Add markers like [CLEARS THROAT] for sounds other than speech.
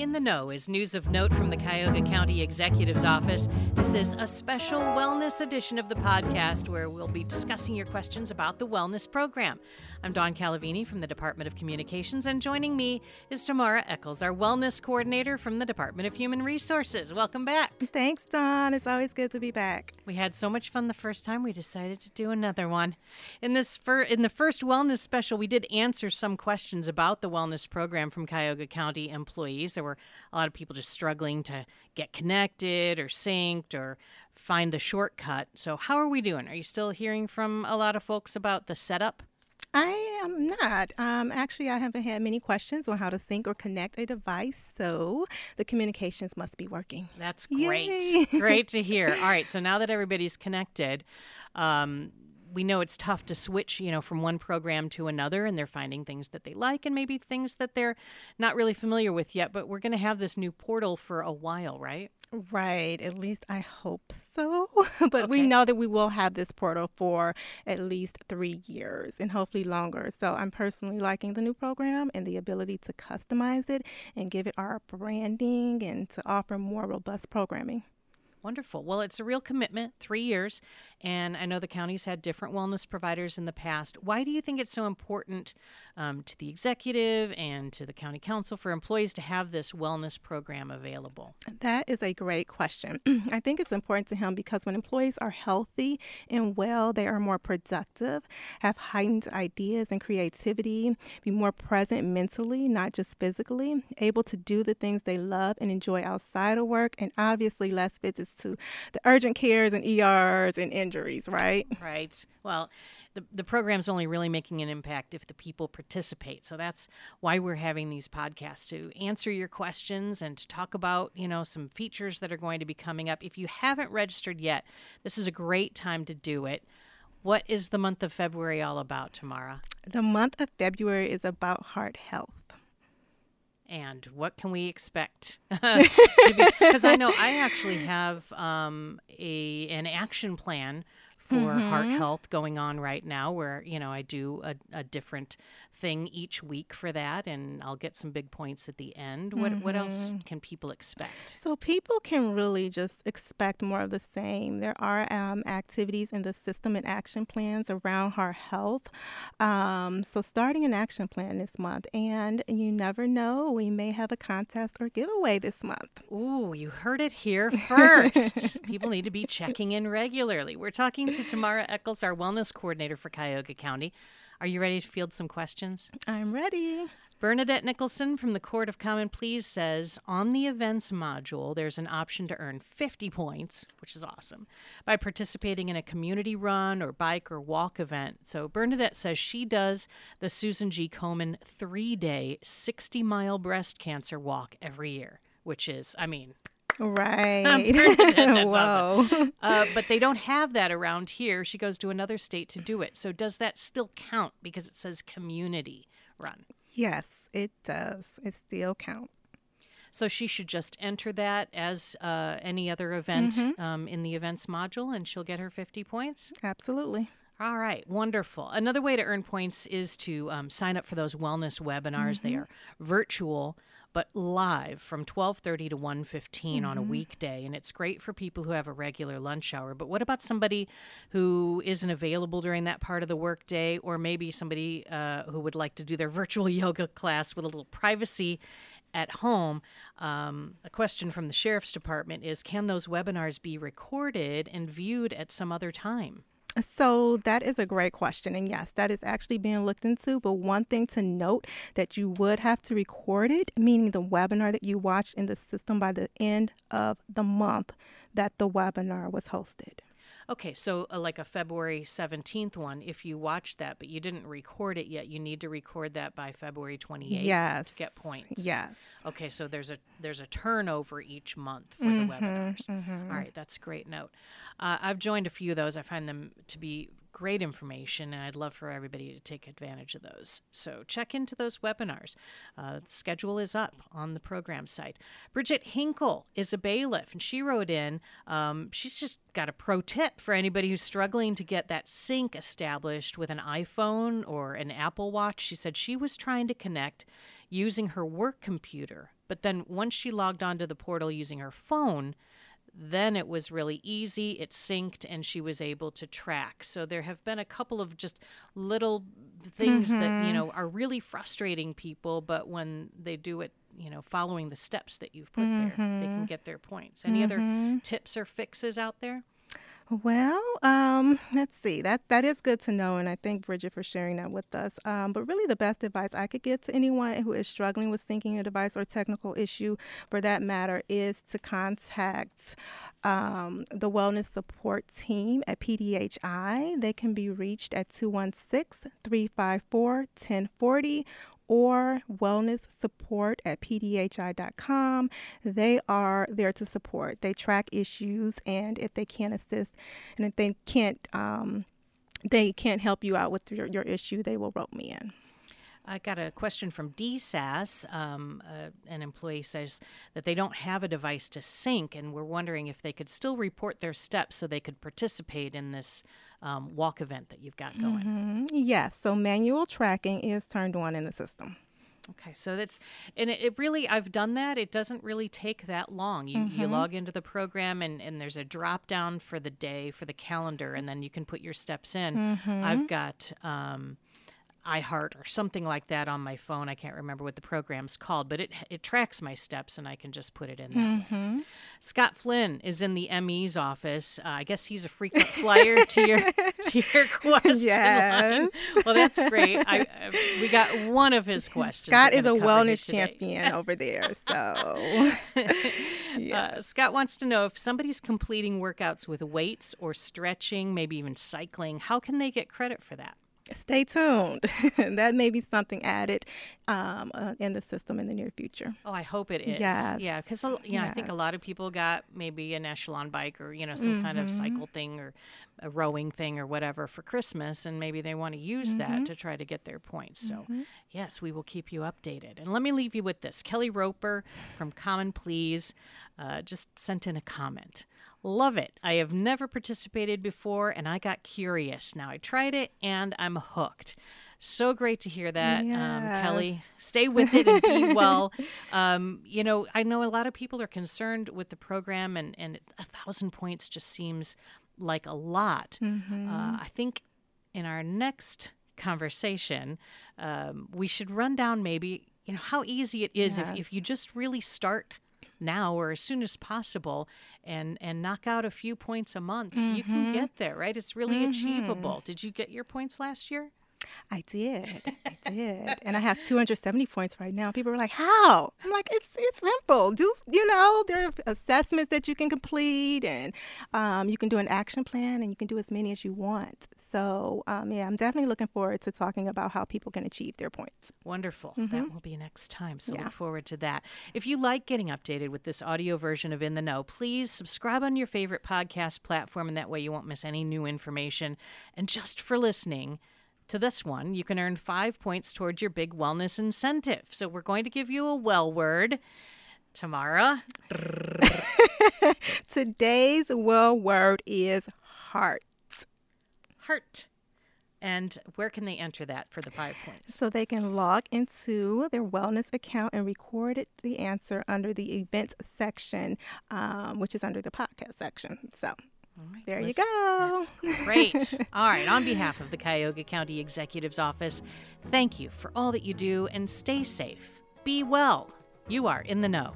In the Know is news of note from the Cuyahoga County Executive's Office. This is a special wellness edition of the podcast where we'll be discussing your questions about the wellness program. I'm Dawn Calavini from the Department of Communications, and joining me is Tamara Echols, our wellness coordinator from the Department of Human Resources. Welcome back. Thanks, Dawn. It's always good to be back. We had so much fun the first time, we decided to do another one. In this fir- in the first wellness special, we did answer some questions about the wellness program from Cuyahoga County employees. There were a lot of people just struggling to get connected or synced or find the shortcut. So, how are we doing? Are you still hearing from a lot of folks about the setup? I am not. Um, actually, I haven't had many questions on how to sync or connect a device, so the communications must be working. That's great. great to hear. All right, so now that everybody's connected, um, we know it's tough to switch, you know, from one program to another, and they're finding things that they like and maybe things that they're not really familiar with yet. But we're going to have this new portal for a while, right? Right. At least I hope so. [LAUGHS] but okay. we know that we will have this portal for at least three years and hopefully longer. So I'm personally liking the new program and the ability to customize it and give it our branding and to offer more robust programming. Wonderful. Well, it's a real commitment, three years. And I know the county's had different wellness providers in the past. Why do you think it's so important um, to the executive and to the county council for employees to have this wellness program available? That is a great question. [CLEARS THROAT] I think it's important to him because when employees are healthy and well, they are more productive, have heightened ideas and creativity, be more present mentally, not just physically, able to do the things they love and enjoy outside of work, and obviously less visits to the urgent cares and ERs and injuries, right? Right. Well, the, the program's only really making an impact if the people participate. So that's why we're having these podcasts to answer your questions and to talk about, you know, some features that are going to be coming up. If you haven't registered yet, this is a great time to do it. What is the month of February all about, Tamara? The month of February is about heart health and what can we expect? [LAUGHS] Because I know I actually have um, a an action plan for mm-hmm. heart health going on right now where you know i do a, a, different thing each week for that and i'll get some big points at the end what, mm-hmm. what else mm-hmm. can people expect so people can really just expect more of the same there are um, activities in the system and action plans around heart health um, so starting an action plan this month and you never know we may have a contest or giveaway this month ooh you heard it here [LAUGHS] first [LAUGHS] people need to be checking in regularly we're talking to to Tamara Echols, our wellness coordinator for Cuyahoga County. Are you ready to field some questions? I'm ready. Bernadette Nicholson from the Court of Common Pleas says on the events module, there's an option to earn 50 points, which is awesome, by participating in a community run or bike or walk event. So Bernadette says she does the Susan G. Komen three day, 60 mile breast cancer walk every year, which is, I mean, Right. Whoa. [LAUGHS] Awesome. [LAUGHS] Uh, but they don't have that around here. She goes to another state to do it. So does that still count because it says community run? Yes, it does. It still counts. So she should just enter that as uh, any other event mm-hmm. um, in the events module, and she'll get her 50 points? Absolutely. All right, wonderful. Another way to earn points is to um, sign up for those wellness webinars. Mm-hmm. They are virtual but live from 12:30 to 1:15 mm-hmm. on a mm-hmm. weekday and it's great for people who have a regular lunch hour but what about somebody who isn't available during that part of the workday or maybe somebody uh, who would like to do their [LAUGHS] virtual yoga class with a little privacy at home. Um, a question from the sheriff's department is Can those webinars be recorded and viewed at some other time? So that is a great question. And yes, that is actually being looked into. But one thing to note that you would have to record it, meaning the webinar that you watched in the system by the end of the month that the webinar was hosted. Okay, so uh, like a February 17th one, if you watch that but you didn't record it yet, you need to record that by February 28th yes. to get points. Yes. Okay, so there's a there's a turnover each month for mm-hmm, the webinars. Mm-hmm. All right, that's a great note. Uh, I've joined a few of those. I find them to be great information, and I'd love for everybody to take advantage of those. So check into those webinars. Uh, the schedule is up on the program site. Bridget Hinkle is a bailiff, and she wrote in. Um, she's just got a pro tip for anybody who's struggling to get that sync established with an iPhone or an Apple Watch. She said she was trying to connect using her work computer But then once she logged onto the portal using her phone, then it was really easy. It synced and she was able to track. So there have been a couple of just little things mm-hmm. that, you know, are really frustrating people, but when they do it, you know, following the steps that you've put mm-hmm. there, they can mm-hmm. get their points. Any mm-hmm. other tips or fixes out there? Well, um, let's see. That that is good to know, and I thank Bridget for sharing that with us. Um, but really, the best advice I could give to anyone who is struggling with syncing a device or technical issue, for that matter, is to contact um, the wellness support team at PDHI. They can be reached at 216 354 1040 or wellness support at pdhi.com. They are there to support. They track issues, and if they can't assist, and if they can't, um, they can't help you out with your, your issue, they will rope me in. I got a question from DSAS. Um, uh, an employee says that they don't have a device to sync, and we're wondering if they could still report their steps so they could participate in this um, walk event that you've got going. Mm-hmm. Yes, so manual tracking is turned on in the system. Okay, so that's and it, it, really I've done that. It doesn't really take that long. You mm-hmm. you log into the program and and there's a drop down for the day for the calendar, and then you can put your steps in. Mm-hmm. I've got. Um, iHeart or something like that on my phone. I can't remember what the program's called, but it it tracks my steps and I can just put it in there. Mm-hmm. Scott Flynn is in the ME's office. Uh, I guess he's a frequent flyer to your [LAUGHS] to your question yes. line. Well, that's great. I, [LAUGHS] uh, we got one of his questions. Scott is a wellness champion over there, so. [LAUGHS] yes. uh, Scott wants to know if somebody's completing workouts with weights or stretching, maybe even cycling. How can they get credit for that? Stay tuned. [LAUGHS] that may be something added um, uh, in the system in the near future. Oh, I hope it is. Yes. Yeah, because yeah, yes. I think a lot of people got maybe an echelon bike or you know some mm-hmm. kind of mm-hmm. cycle thing or a rowing thing or whatever for Christmas, and maybe they want to use mm-hmm. that to try to get their points. So, mm-hmm. yes, we will keep you updated. And let me leave you with this: Kelly Roper from Common Pleas uh, just sent in a comment. Love it. I have never participated before and I got curious. Now I tried it and I'm hooked. So great to hear that, yes. um, Kelly. Stay with it and be [LAUGHS] well. Um, you know, I know a lot of people are concerned with the program, and, and a thousand points just seems like a lot. Mm-hmm. Uh, I think in our next conversation, um, we should run down maybe you know how easy it is yes. if, if you just really start now or as soon as possible and and knock out a few points a month mm-hmm. you can mm-hmm. get there right it's really mm-hmm. achievable did you get your points last year I did. I did. And I have 270 points right now. People are like, "How?" I'm like, "It's it's simple. Do you know there are assessments that you can complete, and um, you can do an action plan, and you can do as many as you want. So, um, yeah, I'm definitely looking forward to talking about how people can achieve their points. Wonderful. Mm-hmm. That will be next time. So, yeah. look forward to that. If you like getting updated with this audio version of In the Know, please subscribe on your favorite podcast platform, and that way you won't miss any new information. And just for listening, to this one, you can earn five points towards your big wellness incentive. So we're going to give you a well word. Tamara. [LAUGHS] Today's well word is heart heart. And where can they enter that for the five points? So they can log into their wellness account and record the answer under the events section, um, which is under the podcast section. So Right, there you go. That's [LAUGHS] great. all right. On behalf of the Cuyahoga County Executive's Office, thank you for all that you do and stay safe. Be well. You are in the know.